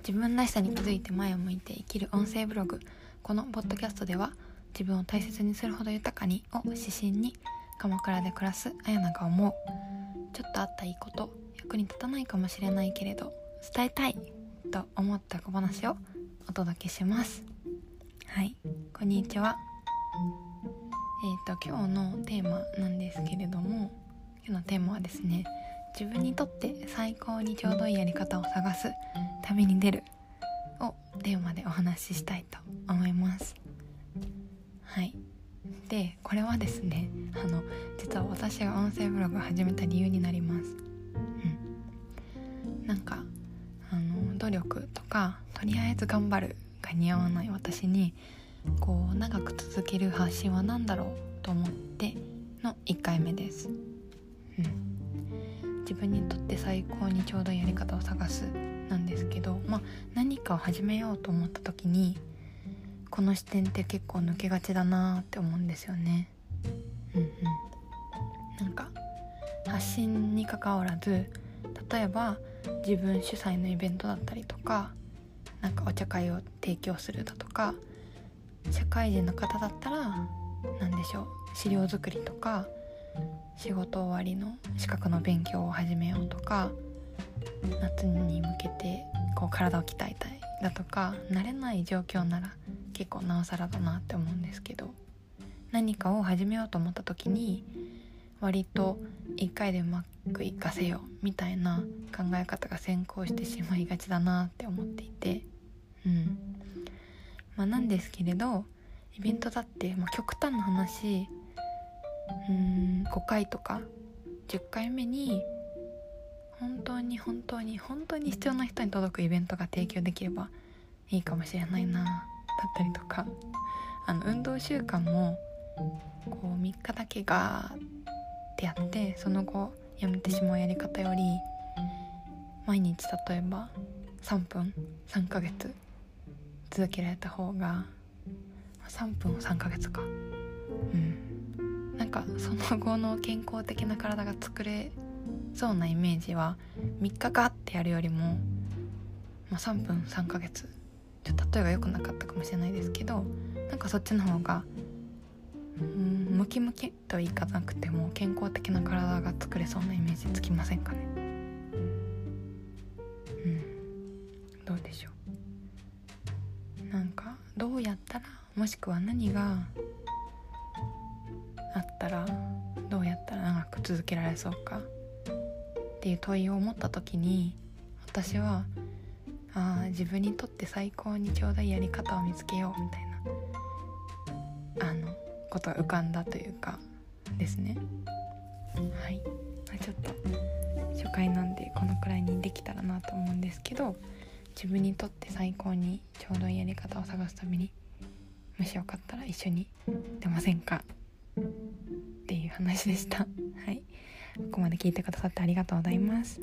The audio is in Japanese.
自分らしさに気づいて前を向いて生きる音声ブログ。このポッドキャストでは自分を大切にするほど豊かにを指針に鎌倉で暮らすあやなが思う。ちょっとあったいいこと役に立たないかもしれないけれど伝えたいと思った小話をお届けします。はい。こんにちは。えっ、ー、と今日のテーマなんですけれども今日のテーマはですね自分にとって最高にちょうどいいやり方を探す旅に出る。をテーマでお話ししたいと思います。はい。でこれはですねあの実は私が音声ブログを始めた理由になります。うん。なんかあの努力とかとりあえず頑張るが似合わない私にこう長く続ける発信は何だろうと思っての1回目です。うん。自分にとって最高にちょうどやり方を探すなんですけど、まあ、何かを始めようと思った時にこの視点って結構抜けがちだなって思うんですよね。うんうん、なんか発信にかかわらず例えば自分主催のイベントだったりとかなんかお茶会を提供するだとか社会人の方だったら何でしょう資料作りとか仕事終わりの資格の勉強を始めようとか夏に向けてこう体を鍛えたいだとか慣れない状況なら結構なおさらだなって思うんですけど何かを始めようと思った時に割と1回でうまくいかせようみたいな考え方が先行してしまいがちだなって思っていてうん。まあなんですけれどイベントだって、まあ、極端な話うーん5回とか10回目に本当に本当に本当に必要な人に届くイベントが提供できればいいかもしれないな。だったりとかあの運動習慣もこう3日だけガーってやってその後やめてしまうやり方より毎日例えば3分3ヶ月続けられた方が3分を3ヶ月か。うん。なんかその後の健康的な体が作れそうなイメージは3日かってやるよりも、まあ、3分3ヶ月。ちょっと例えが良くなかったかもしれないですけどなんかそっちの方がうんムキムキといいかなくても健康的な体が作れそうなイメージつきませんかね。うん。どうでしょう。なんかどうやったらもしくは何があったらどうやったら長く続けられそうか。っていう問いを思った時に私はあ自分にとって最高にちょうどいいやり方を見つけようみたいなあのことが浮かんだというかですね。はい。ちょっと初回なんでこのくらいにできたらなと思うんですけど自分にとって最高にちょうどいいやり方を探すためにもしよかったら一緒に出ませんか？っていう話でした。はい。ここまで聞いてくださってありがとうございます。